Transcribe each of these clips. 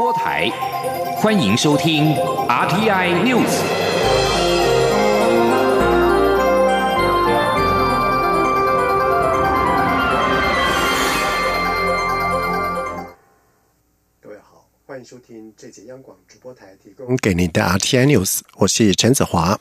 播台，欢迎收听 RTI News。各位好，欢迎收听这节央广主播台提供给您的 RTI News，我是陈子华。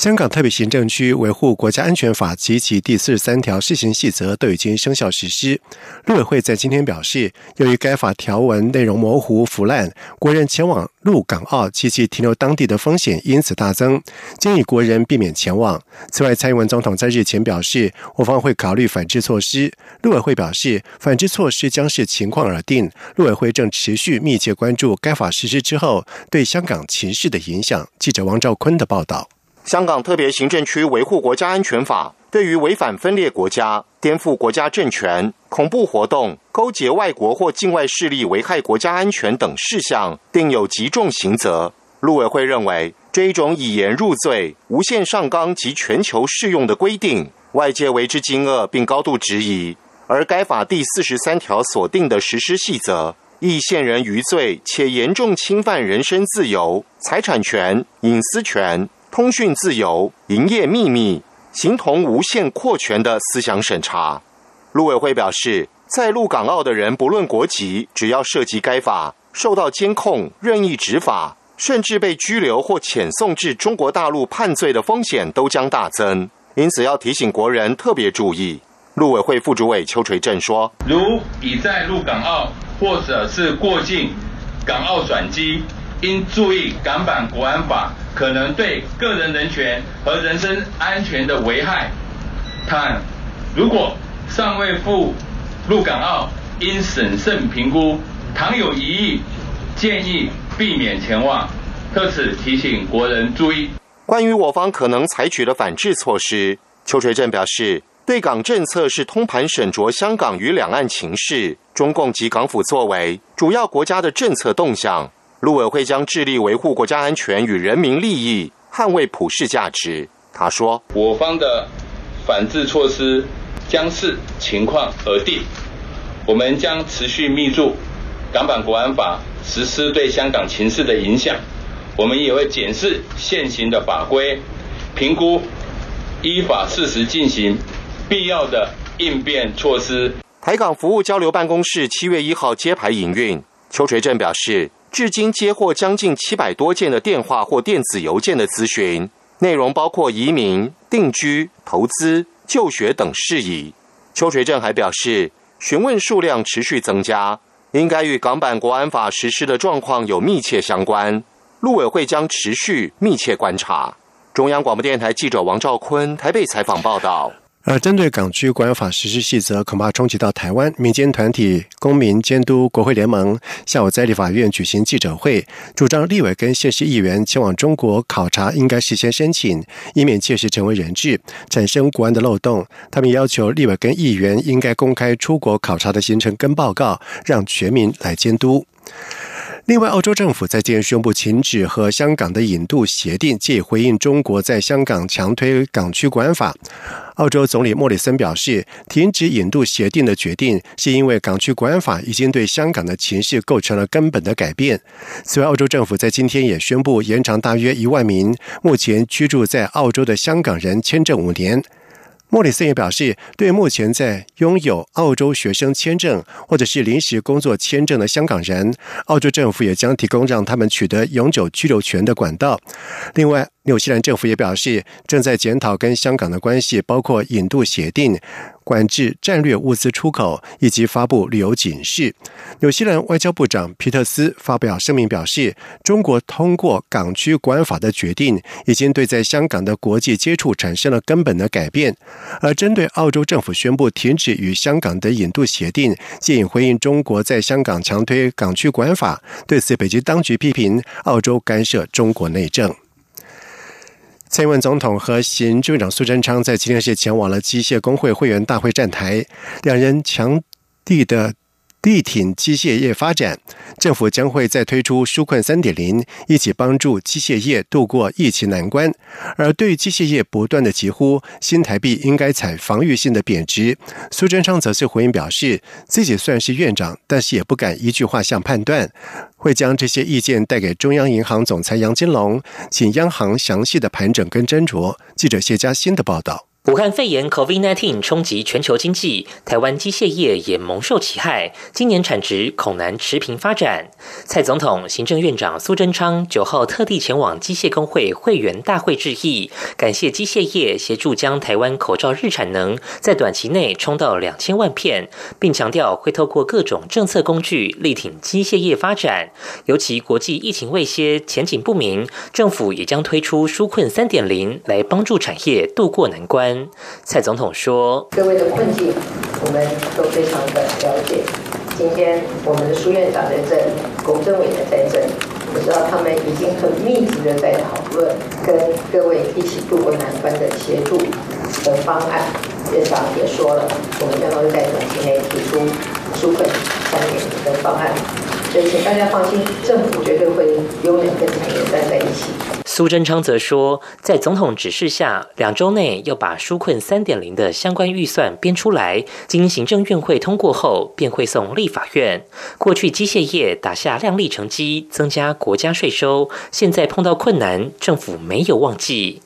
香港特别行政区维护国家安全法及其第四十三条施行细则都已经生效实施。陆委会在今天表示，由于该法条文内容模糊腐烂，国人前往陆港澳及其停留当地的风险因此大增，建议国人避免前往。此外，蔡英文总统在日前表示，我方会考虑反制措施。陆委会表示，反制措施将视情况而定。陆委会正持续密切关注该法实施之后对香港情势的影响。记者王兆坤的报道。香港特别行政区维护国家安全法对于违反分裂国家、颠覆国家政权、恐怖活动、勾结外国或境外势力危害国家安全等事项，定有极重刑责。陆委会认为，这一种以言入罪、无限上纲及全球适用的规定，外界为之惊愕，并高度质疑。而该法第四十三条所定的实施细则，亦陷人于罪，且严重侵犯人身自由、财产权、隐私权。通讯自由、营业秘密，形同无限扩权的思想审查。陆委会表示，在陆港澳的人，不论国籍，只要涉及该法，受到监控、任意执法，甚至被拘留或遣送至中国大陆判罪的风险都将大增。因此，要提醒国人特别注意。陆委会副主委邱垂正说：“如已在陆港澳或者是过境港澳转机。”应注意港版国安法可能对个人人权和人身安全的危害。但如果尚未赴陆港澳，应审慎评估，倘有疑义，建议避免前往。特此提醒国人注意。关于我方可能采取的反制措施，邱垂正表示，对港政策是通盘审酌香港与两岸情势、中共及港府作为、主要国家的政策动向。陆委会将致力维护国家安全与人民利益，捍卫普世价值。他说：“我方的反制措施将视情况而定，我们将持续密注港版国安法实施对香港情势的影响。我们也会检视现行的法规，评估依法适时进行必要的应变措施。”台港服务交流办公室七月一号揭牌营运。邱垂正表示。至今接获将近七百多件的电话或电子邮件的咨询，内容包括移民、定居、投资、就学等事宜。邱垂正还表示，询问数量持续增加，应该与港版国安法实施的状况有密切相关。陆委会将持续密切观察。中央广播电台记者王兆坤台北采访报道。而针对港区国安法实施细则，恐怕冲击到台湾民间团体公民监督国会联盟下午在立法院举行记者会，主张立委跟县市议员前往中国考察应该事先申请，以免届时成为人质，产生国安的漏洞。他们要求立委跟议员应该公开出国考察的行程跟报告，让全民来监督。另外，澳洲政府在今天宣布停止和香港的引渡协定，借回应中国在香港强推港区国安法。澳洲总理莫里森表示，停止引渡协定的决定是因为港区国安法已经对香港的情势构成了根本的改变。此外，澳洲政府在今天也宣布延长大约一万名目前居住在澳洲的香港人签证五年。莫里森也表示，对目前在拥有澳洲学生签证或者是临时工作签证的香港人，澳洲政府也将提供让他们取得永久居留权的管道。另外，纽西兰政府也表示，正在检讨跟香港的关系，包括引渡协定、管制战略物资出口以及发布旅游警示。纽西兰外交部长皮特斯发表声明表示，中国通过港区国安法的决定，已经对在香港的国际接触产生了根本的改变。而针对澳洲政府宣布停止与香港的引渡协定，借以回应中国在香港强推港区国安法，对此北京当局批评澳洲干涉中国内政。蔡英文总统和行政院长苏贞昌在今天是前往了机械工会会员大会站台，两人强地的力挺机械业发展，政府将会再推出纾困三点零，一起帮助机械业度过疫情难关。而对机械业不断的疾呼新台币应该采防御性的贬值，苏贞昌则是回应表示，自己算是院长，但是也不敢一句话下判断，会将这些意见带给中央银行总裁杨金龙，请央行详细的盘整跟斟酌。记者谢佳欣的报道。武汉肺炎 （COVID-19） 冲击全球经济，台湾机械业也蒙受其害，今年产值恐难持平发展。蔡总统、行政院长苏贞昌九号特地前往机械工会会员大会致意，感谢机械业协助将台湾口罩日产能在短期内冲到两千万片，并强调会透过各种政策工具力挺机械业发展。尤其国际疫情未歇，前景不明，政府也将推出纾困三点零来帮助产业渡过难关。蔡总统说：“各位的困境，我们都非常的了解。今天我们的书院长在这里，龚政委也在这里，我知道他们已经很密集的在讨论，跟各位一起渡过难关的协助的方案。院长也说了，我们将会在短期内提出纾困三点的方案。”所以，请大家放心，政府绝对会永远跟产业站在一起。苏贞昌则说，在总统指示下，两周内要把纾困三点零的相关预算编出来，经行政院会通过后，便会送立法院。过去机械业打下亮丽成绩，增加国家税收，现在碰到困难，政府没有忘记。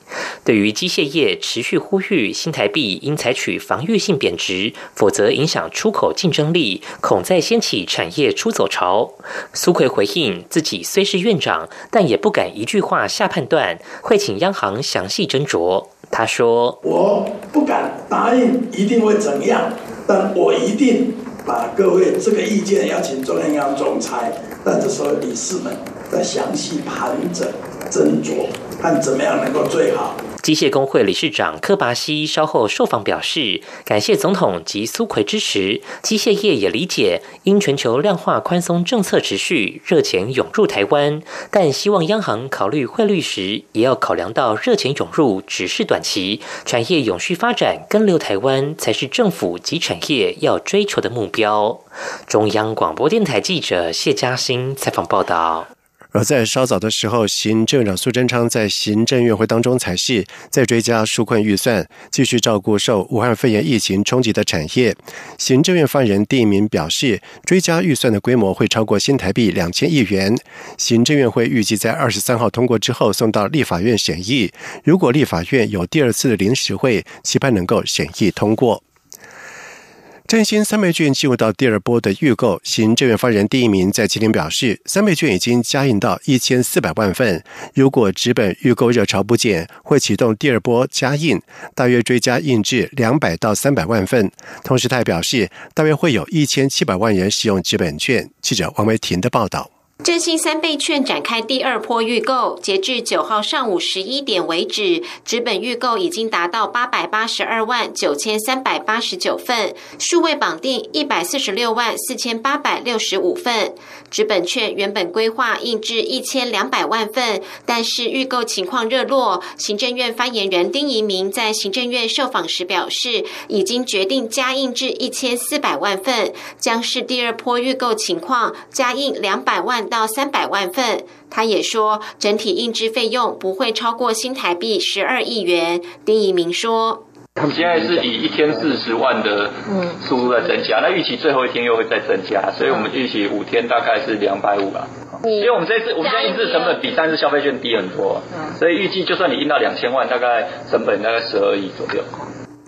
对于机械业持续呼吁新台币应采取防御性贬值，否则影响出口竞争力，恐再掀起产业出走潮。苏奎回应，自己虽是院长，但也不敢一句话下判断，会请央行详细斟酌。他说：“我不敢答应一定会怎样，但我一定把各位这个意见要请中央总裁，但这时候理事们再详细盘整斟酌。”看怎么样能够最好。机械工会理事长柯拔西稍后受访表示，感谢总统及苏奎支持，机械业也理解，因全球量化宽松政策持续，热钱涌入台湾，但希望央行考虑汇率时，也要考量到热钱涌入只是短期，产业永续发展跟留台湾才是政府及产业要追求的目标。中央广播电台记者谢嘉欣采访报道。而在稍早的时候，行政长苏贞昌在行政院会当中才是在追加纾困预算，继续照顾受武汉肺炎疫情冲击的产业。行政院发言人丁一明表示，追加预算的规模会超过新台币两千亿元。行政院会预计在二十三号通过之后送到立法院审议，如果立法院有第二次的临时会，期盼能够审议通过。振兴三倍券进入到第二波的预购，行政院发言人第一名在今天表示，三倍券已经加印到一千四百万份，如果纸本预购热潮不减，会启动第二波加印，大约追加印至两百到三百万份。同时，他也表示，大约会有一千七百万人使用纸本券。记者王维婷的报道。振兴三倍券展开第二波预购，截至九号上午十一点为止，纸本预购已经达到八百八十二万九千三百八十九份，数位绑定一百四十六万四千八百六十五份。纸本券原本规划印制一千两百万份，但是预购情况热络。行政院发言人丁仪明在行政院受访时表示，已经决定加印至一千四百万份，将是第二波预购情况加印两百万。到三百万份，他也说整体印制费用不会超过新台币十二亿元。丁仪明说：“现在是以一天四十万的速度在增加，那预期最后一天又会再增加，所以我们预期五天大概是两百五吧。因为我们这次我们现在印制成本比上次消费券低很多，所以预计就算你印到两千万，大概成本大概十二亿左右。”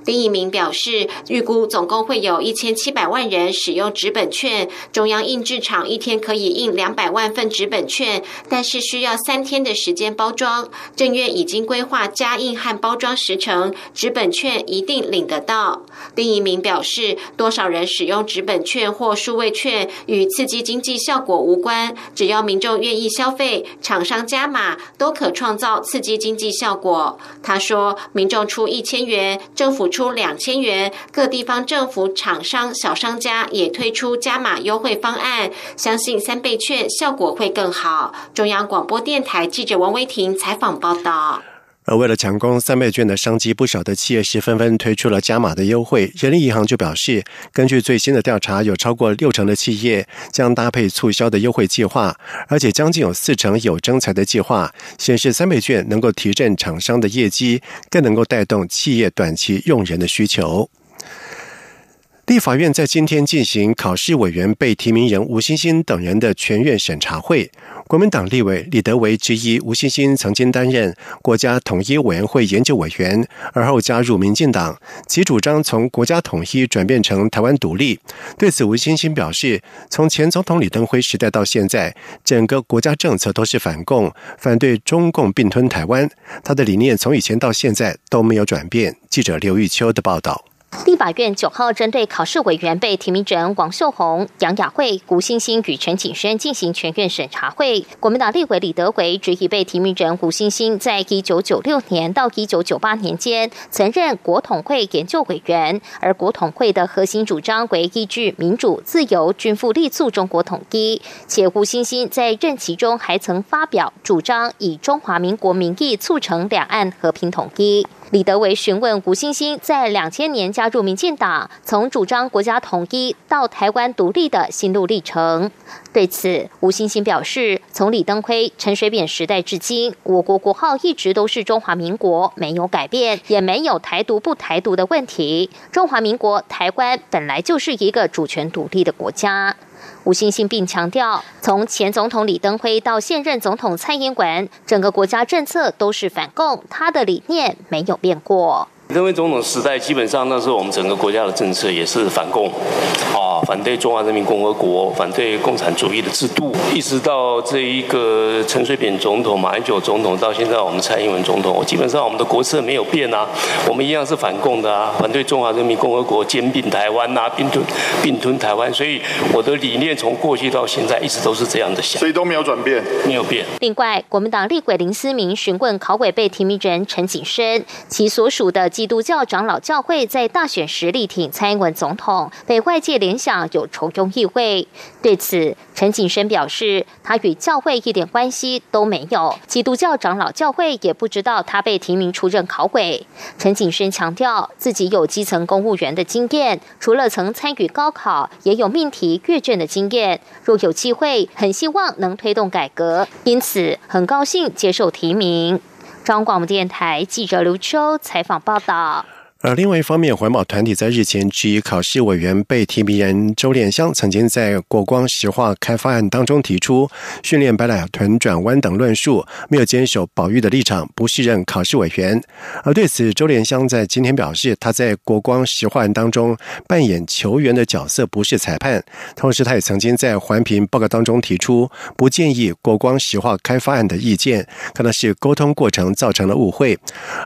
丁一鸣表示，预估总共会有一千七百万人使用纸本券。中央印制厂一天可以印两百万份纸本券，但是需要三天的时间包装。正院已经规划加印和包装时程，纸本券一定领得到。丁一鸣表示，多少人使用纸本券或数位券与刺激经济效果无关，只要民众愿意消费，厂商加码都可创造刺激经济效果。他说，民众出一千元，政府。出两千元，各地方政府、厂商、小商家也推出加码优惠方案，相信三倍券效果会更好。中央广播电台记者王威婷采访报道。而为了抢攻三倍券的商机，不少的企业是纷纷推出了加码的优惠。人力银行就表示，根据最新的调查，有超过六成的企业将搭配促销的优惠计划，而且将近有四成有征才的计划，显示三倍券能够提振厂商的业绩，更能够带动企业短期用人的需求。立法院在今天进行考试委员被提名人吴欣欣等人的全院审查会。国民党立委李德维质疑吴欣欣曾经担任国家统一委员会研究委员，而后加入民进党，其主张从国家统一转变成台湾独立。对此，吴欣欣表示，从前总统李登辉时代到现在，整个国家政策都是反共，反对中共并吞台湾。他的理念从以前到现在都没有转变。记者刘玉秋的报道。立法院九号针对考试委员被提名人王秀红、杨雅慧、吴欣欣与陈景生进行全院审查会。国民党立委李德维质疑被提名人吴欣欣在一九九六年到一九九八年间曾任国统会研究委员，而国统会的核心主张为依据民主、自由、均富、力促中国统一。且胡欣欣在任期中还曾发表主张以中华民国名义促成两岸和平统一。李德维询问吴欣欣在两千年加入民进党，从主张国家统一到台湾独立的心路历程。对此，吴欣欣表示，从李登辉、陈水扁时代至今，我国国号一直都是中华民国，没有改变，也没有台独不台独的问题。中华民国台湾本来就是一个主权独立的国家。吴欣欣并强调，从前总统李登辉到现任总统蔡英文，整个国家政策都是反共，他的理念没有变过。认为总统时代，基本上那是我们整个国家的政策也是反共，好，反对中华人民共和国，反对共产主义的制度。一直到这一个陈水扁总统、马英九总统，到现在我们蔡英文总统，基本上我们的国策没有变啊，我们一样是反共的啊，反对中华人民共和国兼并台湾呐，并吞并吞台湾。所以我的理念从过去到现在一直都是这样的想，所以都没有转变，没有变。另外，国民党立委林思明询问考委被提名人陈景生，其所属的。基督教长老教会在大选时力挺蔡英文总统，被外界联想有仇中意味。对此，陈景生表示，他与教会一点关系都没有，基督教长老教会也不知道他被提名出任考委。陈景生强调，自己有基层公务员的经验，除了曾参与高考，也有命题阅卷的经验。若有机会，很希望能推动改革，因此很高兴接受提名。中广播电台记者刘秋采访报道。而另外一方面，环保团体在日前质疑考试委员被提名人周连香曾经在国光石化开发案当中提出训练白奶豚转弯等论述，没有坚守保育的立场，不适任考试委员。而对此，周连香在今天表示，他在国光石化案当中扮演球员的角色，不是裁判。同时，他也曾经在环评报告当中提出不建议国光石化开发案的意见，可能是沟通过程造成了误会。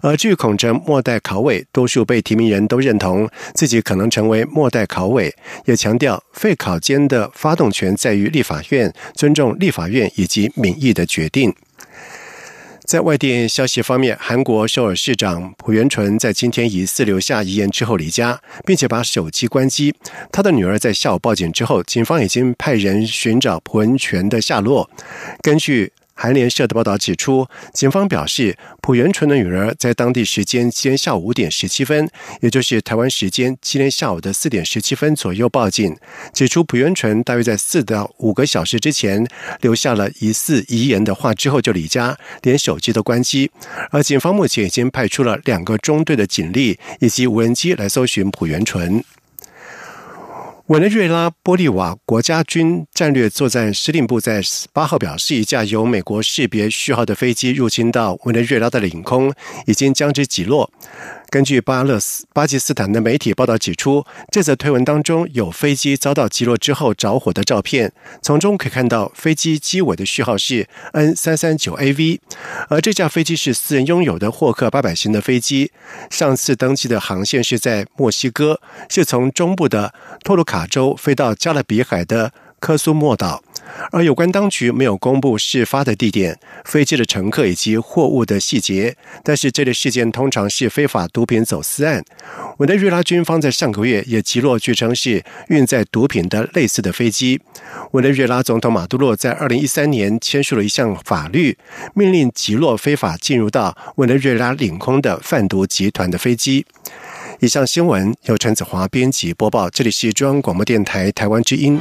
而据孔哲末代考委，多数。被提名人都认同自己可能成为末代考委，也强调废考监的发动权在于立法院，尊重立法院以及民意的决定。在外电消息方面，韩国首尔市长朴元淳在今天疑似留下遗言之后离家，并且把手机关机。他的女儿在下午报警之后，警方已经派人寻找朴元淳的下落。根据韩联社的报道指出，警方表示，朴元淳的女儿在当地时间今天下午五点十七分，也就是台湾时间今天下午的四点十七分左右报警，指出朴元淳大约在四到五个小时之前留下了疑似遗言的话之后就离家，连手机都关机。而警方目前已经派出了两个中队的警力以及无人机来搜寻朴元淳。委内瑞拉玻利瓦国家军战略作战司令部在八号表示，一架由美国识别序号的飞机入侵到委内瑞拉的领空，已经将之击落。根据巴勒斯巴基斯坦的媒体报道指出，这则推文当中有飞机遭到击落之后着火的照片，从中可以看到飞机机尾的序号是 N 三三九 AV，而这架飞机是私人拥有的霍克八百型的飞机，上次登机的航线是在墨西哥，是从中部的托鲁卡州飞到加勒比海的科苏莫岛。而有关当局没有公布事发的地点、飞机的乘客以及货物的细节。但是这类事件通常是非法毒品走私案。委内瑞拉军方在上个月也击落据称是运载毒品的类似的飞机。委内瑞拉总统马杜洛在二零一三年签署了一项法律，命令击落非法进入到委内瑞拉领空的贩毒集团的飞机。以上新闻由陈子华编辑播报，这里是中央广播电台台湾之音。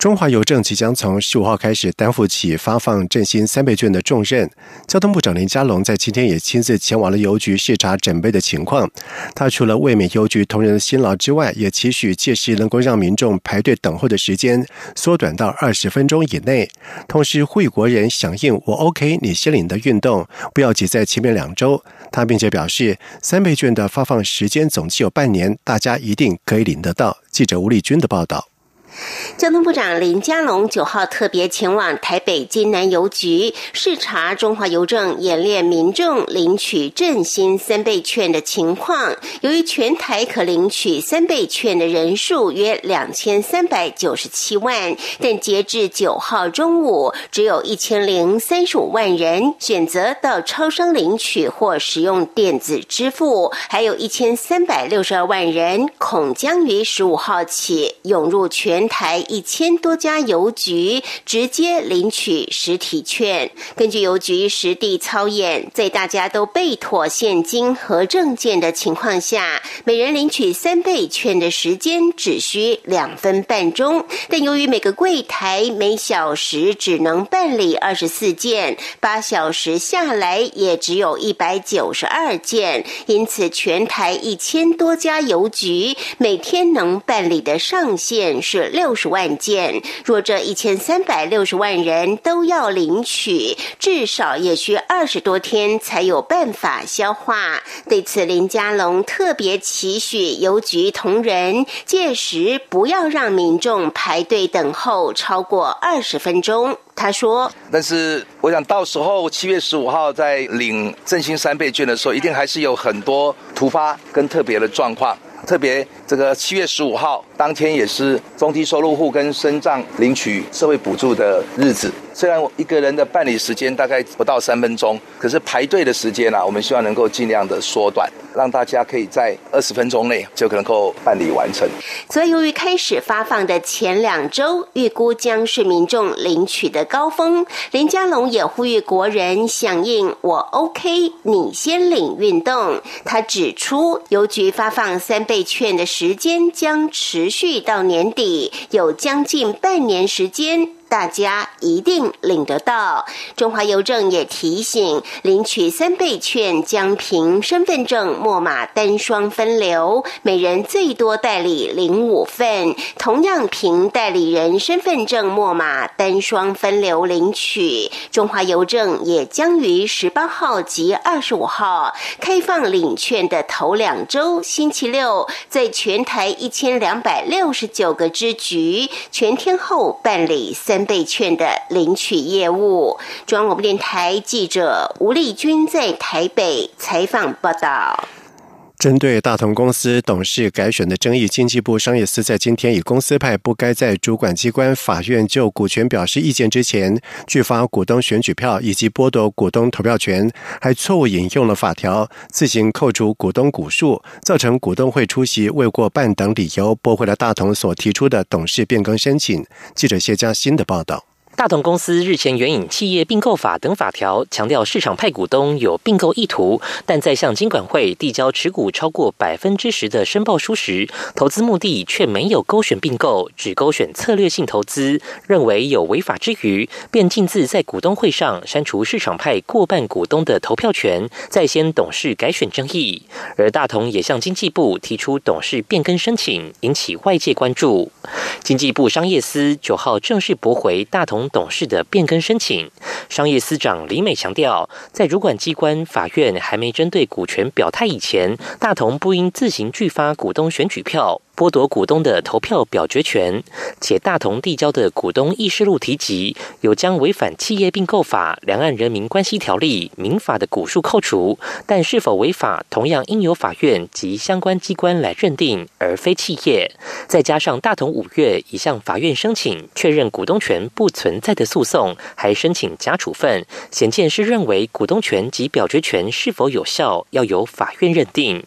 中华邮政即将从十五号开始担负起发放振兴三倍券的重任。交通部长林佳龙在今天也亲自前往了邮局视察准备的情况。他除了为免邮局同仁的辛劳之外，也期许届时能够让民众排队等候的时间缩短到二十分钟以内。同时，呼吁国人响应“我 OK，你先领”的运动，不要挤在前面两周。他并且表示，三倍券的发放时间总计有半年，大家一定可以领得到。记者吴丽君的报道。交通部长林佳龙九号特别前往台北金南邮局视察中华邮政演练民众领取振兴三倍券的情况。由于全台可领取三倍券的人数约两千三百九十七万，但截至九号中午，只有一千零三十五万人选择到超商领取或使用电子支付，还有一千三百六十二万人恐将于十五号起涌入全。全台一千多家邮局直接领取实体券。根据邮局实地操演，在大家都备妥现金和证件的情况下，每人领取三倍券的时间只需两分半钟。但由于每个柜台每小时只能办理二十四件，八小时下来也只有一百九十二件，因此全台一千多家邮局每天能办理的上限是。六十万件，若这一千三百六十万人都要领取，至少也需二十多天才有办法消化。对此，林佳龙特别期许邮局同仁，届时不要让民众排队等候超过二十分钟。他说：“但是我想到时候七月十五号在领振兴三倍券的时候，一定还是有很多突发跟特别的状况，特别。”这个七月十五号当天也是中低收入户跟身障领取社会补助的日子。虽然我一个人的办理时间大概不到三分钟，可是排队的时间呢，我们希望能够尽量的缩短，让大家可以在二十分钟内就可能够办理完成。所以，由于开始发放的前两周，预估将是民众领取的高峰。林佳龙也呼吁国人响应“我 OK，你先领”运动。他指出，邮局发放三倍券的。时间将持续到年底，有将近半年时间。大家一定领得到。中华邮政也提醒，领取三倍券将凭身份证末码单双分流，每人最多代理领五份。同样凭代理人身份证末码单双分流领取。中华邮政也将于十八号及二十五号开放领券的头两周，星期六在全台一千两百六十九个支局全天候办理三。备券的领取业务，中央广播电台记者吴丽君在台北采访报道。针对大同公司董事改选的争议，经济部商业司在今天以公司派不该在主管机关法院就股权表示意见之前拒发股东选举票，以及剥夺股东投票权，还错误引用了法条，自行扣除股东股数，造成股东会出席未过半等理由，驳回了大同所提出的董事变更申请。记者谢佳欣的报道。大同公司日前援引企业并购法等法条，强调市场派股东有并购意图，但在向金管会递交持股超过百分之十的申报书时，投资目的却没有勾选并购，只勾选策略性投资，认为有违法之余，便径自在股东会上删除市场派过半股东的投票权，再掀董事改选争议。而大同也向经济部提出董事变更申请，引起外界关注。经济部商业司九号正式驳回大同。董事的变更申请，商业司长李美强调，在主管机关法院还没针对股权表态以前，大同不应自行拒发股东选举票。剥夺股东的投票表决权，且大同递交的股东议事录提及有将违反企业并购法、两岸人民关系条例、民法的股数扣除，但是否违法，同样应由法院及相关机关来认定，而非企业。再加上大同五月已向法院申请确认股东权不存在的诉讼，还申请假处分，显见是认为股东权及表决权是否有效，要由法院认定。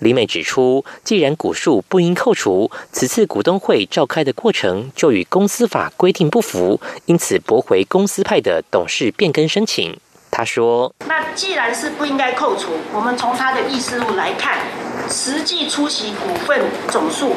李美指出，既然股数不应扣除，此次股东会召开的过程就与公司法规定不符，因此驳回公司派的董事变更申请。他说：“那既然是不应该扣除，我们从他的意思路来看，实际出席股份总数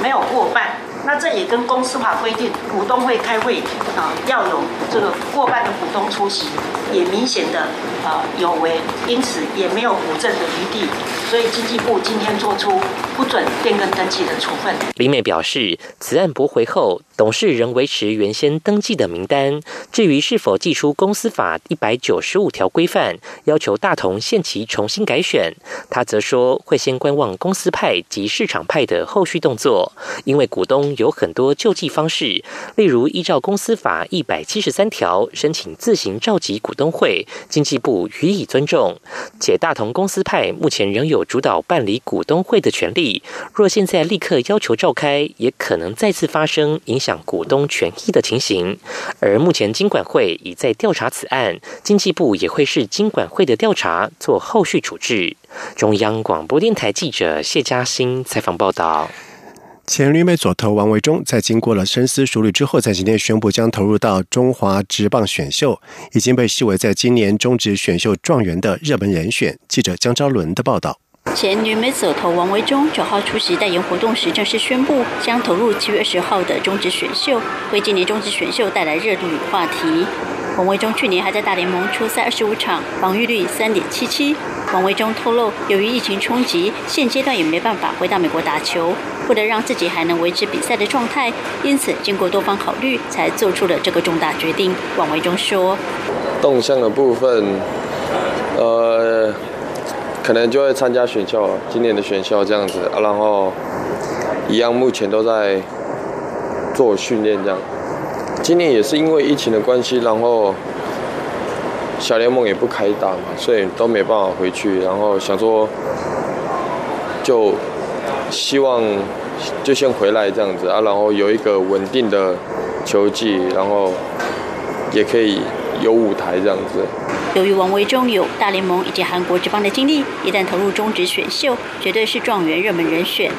没有过半。”那这也跟公司法规定，股东会开会啊要有这个过半的股东出席，也明显的啊有违，因此也没有补正的余地，所以经济部今天做出不准变更登记的处分。李美表示，此案驳回后。董事仍维持原先登记的名单。至于是否寄出公司法一百九十五条规范，要求大同限期重新改选，他则说会先观望公司派及市场派的后续动作，因为股东有很多救济方式，例如依照公司法一百七十三条申请自行召集股东会，经济部予以尊重。且大同公司派目前仍有主导办理股东会的权利，若现在立刻要求召开，也可能再次发生影响。股东权益的情形，而目前金管会已在调查此案，经济部也会视金管会的调查做后续处置。中央广播电台记者谢嘉欣采访报道。前旅美左投王维忠在经过了深思熟虑之后，在今天宣布将投入到中华职棒选秀，已经被视为在今年中职选秀状元的热门人选。记者江昭伦的报道。前女美走投王维忠九号出席代言活动时，正式宣布将投入七月二十号的中职选秀，为今年中职选秀带来热度与话题。王维忠去年还在大联盟出赛二十五场，防御率三点七七。王维忠透露，由于疫情冲击，现阶段也没办法回到美国打球，为了让自己还能维持比赛的状态，因此经过多方考虑，才做出了这个重大决定。王维忠说：“动向的部分，呃。”可能就会参加选秀，今年的选秀这样子啊，然后一样目前都在做训练这样。今年也是因为疫情的关系，然后小联盟也不开打嘛，所以都没办法回去。然后想说，就希望就先回来这样子啊，然后有一个稳定的球技，然后也可以有舞台这样子。由于王维忠有大联盟以及韩国职棒的经历，一旦投入中职选秀，绝对是状元热门人选。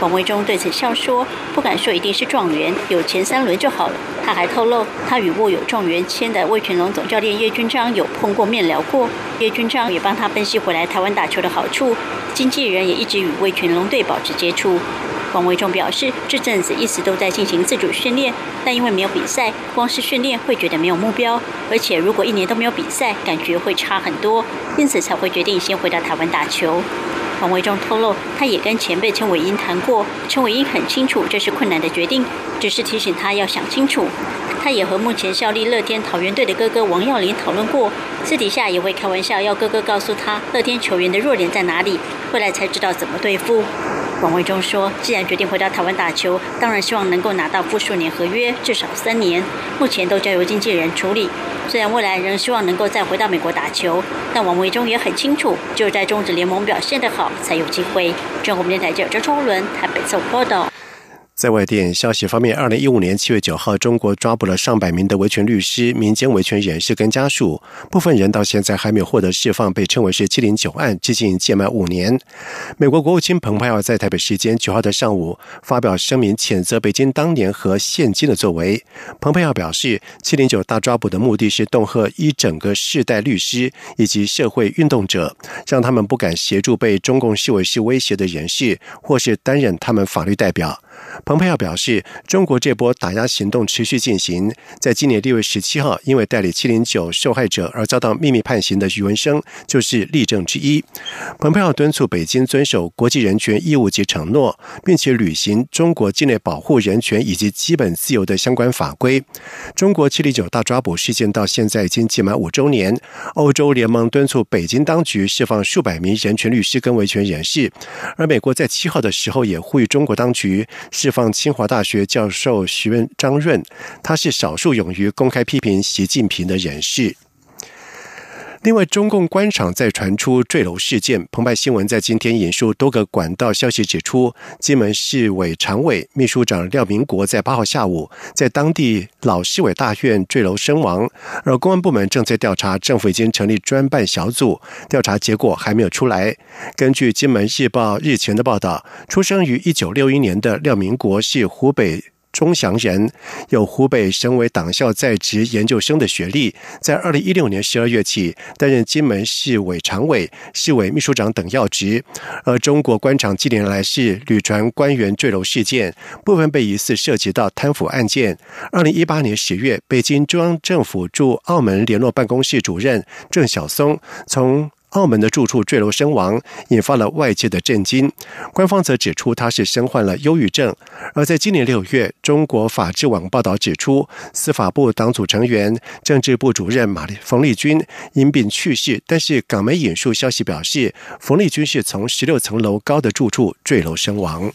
王维忠对此笑说：“不敢说一定是状元，有前三轮就好了。”他还透露，他与握有状元签的魏全龙总教练叶军章有碰过面聊过，叶军章也帮他分析回来台湾打球的好处，经纪人也一直与魏全龙队保持接触。王维忠表示，这阵子一直都在进行自主训练，但因为没有比赛，光是训练会觉得没有目标，而且如果一年都没有比赛，感觉会差很多，因此才会决定先回到台湾打球。王维忠透露，他也跟前辈陈伟英谈过，陈伟英很清楚这是困难的决定，只是提醒他要想清楚。他也和目前效力乐天桃园队的哥哥王耀林讨论过，私底下也会开玩笑要哥哥告诉他乐天球员的弱点在哪里，未来才知道怎么对付。王维忠说：“既然决定回到台湾打球，当然希望能够拿到复数年合约，至少三年。目前都交由经纪人处理。虽然未来仍希望能够再回到美国打球，但王维忠也很清楚，只有在中职联盟表现得好，才有机会。”中国电台记者周超伦台北做报道。在外电消息方面，二零一五年七月九号，中国抓捕了上百名的维权律师、民间维权人士跟家属，部分人到现在还没有获得释放，被称为是“七零九案”，至今届满五年。美国国务卿蓬佩奥在台北时间九号的上午发表声明，谴责北京当年和现今的作为。蓬佩奥表示，“七零九大抓捕”的目的是恫吓一整个世代律师以及社会运动者，让他们不敢协助被中共视为是威胁的人士，或是担任他们法律代表。蓬佩奥表示，中国这波打压行动持续进行。在今年六月十七号，因为代理七零九受害者而遭到秘密判刑的余文生就是例证之一。蓬佩奥敦促北京遵守国际人权义务及承诺，并且履行中国境内保护人权以及基本自由的相关法规。中国七零九大抓捕事件到现在已经届满五周年，欧洲联盟敦促北京当局释放数百名人权律师跟维权人士，而美国在七号的时候也呼吁中国当局。释放清华大学教授徐润张润，他是少数勇于公开批评习近平的人士。另外，中共官场再传出坠楼事件。澎湃新闻在今天引述多个管道消息指出，金门市委常委秘书长廖明国在八号下午在当地老市委大院坠楼身亡，而公安部门正在调查，政府已经成立专办小组，调查结果还没有出来。根据金门日报日前的报道，出生于一九六一年的廖明国是湖北。钟祥人有湖北省委党校在职研究生的学历，在二零一六年十二月起担任金门市委常委、市委秘书长等要职。而中国官场近年来是屡传官员坠楼事件，部分被疑似涉及到贪腐案件。二零一八年十月，北京中央政府驻澳门联络办公室主任郑晓松从。澳门的住处坠楼身亡，引发了外界的震惊。官方则指出他是身患了忧郁症。而在今年六月，中国法制网报道指出，司法部党组成员、政治部主任马丽冯丽君因病去世。但是港媒引述消息表示，冯丽君是从十六层楼高的住处坠楼身亡。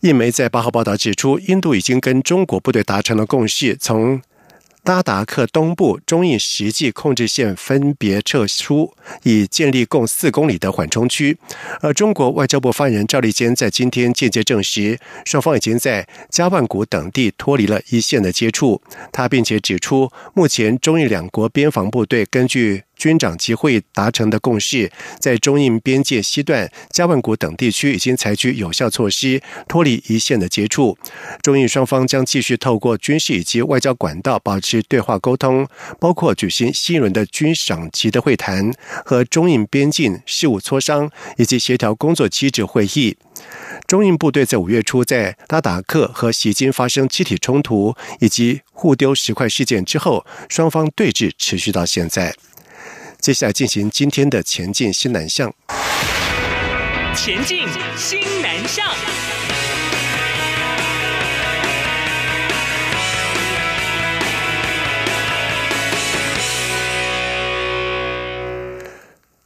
印媒在八号报道指出，印度已经跟中国部队达成了共识，从。拉达克东部中印实际控制线分别撤出，以建立共四公里的缓冲区。而中国外交部发言人赵立坚在今天间接证实，双方已经在加万古等地脱离了一线的接触。他并且指出，目前中印两国边防部队根据。军长级会议达成的共识，在中印边界西段加万古等地区已经采取有效措施，脱离一线的接触。中印双方将继续透过军事以及外交管道保持对话沟通，包括举行新一轮的军长级的会谈和中印边境事务磋商，以及协调工作机制会议。中印部队在五月初在拉达克和袭金发生机体冲突以及互丢石块事件之后，双方对峙持续到现在。接下来进行今天的前进新南向。前进新南向。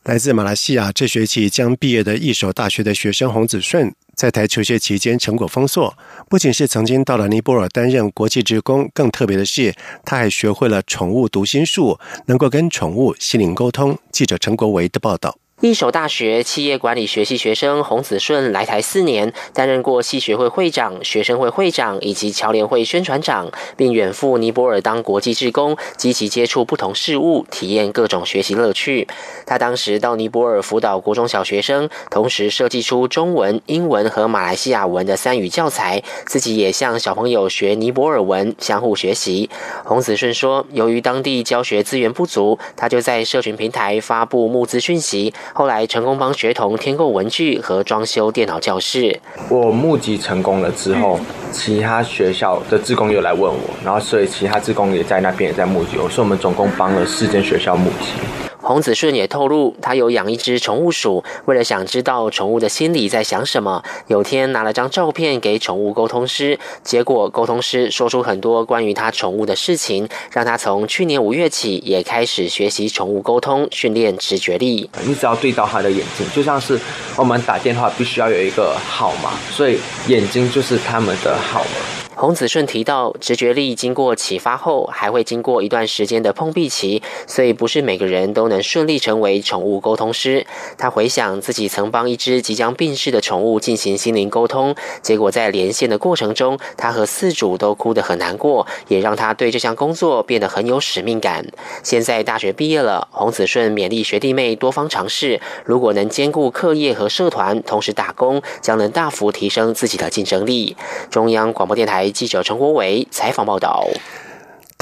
来自马来西亚这学期将毕业的一所大学的学生洪子顺。在台求学期间，成果丰硕。不仅是曾经到了尼泊尔担任国际职工，更特别的是，他还学会了宠物读心术，能够跟宠物心灵沟通。记者陈国维的报道。一手大学企业管理学系学生洪子顺来台四年，担任过系学会会长、学生会会长以及侨联会宣传长，并远赴尼泊尔当国际志工，积极接触不同事物，体验各种学习乐趣。他当时到尼泊尔辅导国中小学生，同时设计出中文、英文和马来西亚文的三语教材，自己也向小朋友学尼泊尔文，相互学习。洪子顺说，由于当地教学资源不足，他就在社群平台发布募资讯息。后来成功帮学童添购文具和装修电脑教室。我募集成功了之后，其他学校的职工又来问我，然后所以其他职工也在那边也在募集，所以我们总共帮了四间学校募集。洪子顺也透露，他有养一只宠物鼠，为了想知道宠物的心里在想什么，有天拿了张照片给宠物沟通师，结果沟通师说出很多关于他宠物的事情，让他从去年五月起也开始学习宠物沟通，训练直觉力。你只要对到他的眼睛，就像是我们打电话必须要有一个号码，所以眼睛就是他们的号码。洪子顺提到，直觉力经过启发后，还会经过一段时间的碰壁期，所以不是每个人都能顺利成为宠物沟通师。他回想自己曾帮一只即将病逝的宠物进行心灵沟通，结果在连线的过程中，他和饲主都哭得很难过，也让他对这项工作变得很有使命感。现在大学毕业了，洪子顺勉励学弟妹多方尝试，如果能兼顾课业和社团，同时打工，将能大幅提升自己的竞争力。中央广播电台。记者陈国伟采访报道。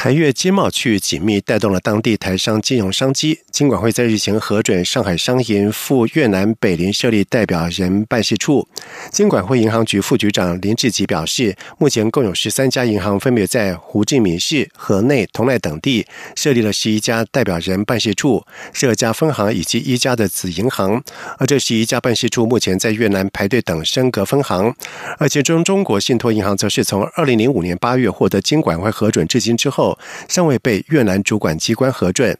台越经贸区域紧密，带动了当地台商金融商机。金管会在日前核准上海商银赴越南北林设立代表人办事处。金管会银行局副局长林志吉表示，目前共有十三家银行分别在胡志明市、河内、同奈等地设立了十一家代表人办事处、十二家分行以及一家的子银行。而这十一家办事处目前在越南排队等升格分行。而其中，中国信托银行则是从二零零五年八月获得金管会核准至今之后。尚未被越南主管机关核准。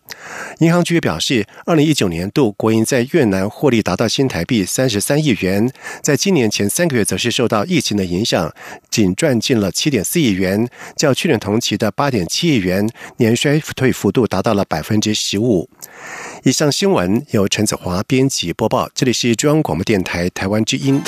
银行局表示，二零一九年度国营在越南获利达到新台币三十三亿元，在今年前三个月则是受到疫情的影响，仅赚进了七点四亿元，较去年同期的八点七亿元年衰退幅度达到了百分之十五。以上新闻由陈子华编辑播报，这里是中央广播电台台湾之音。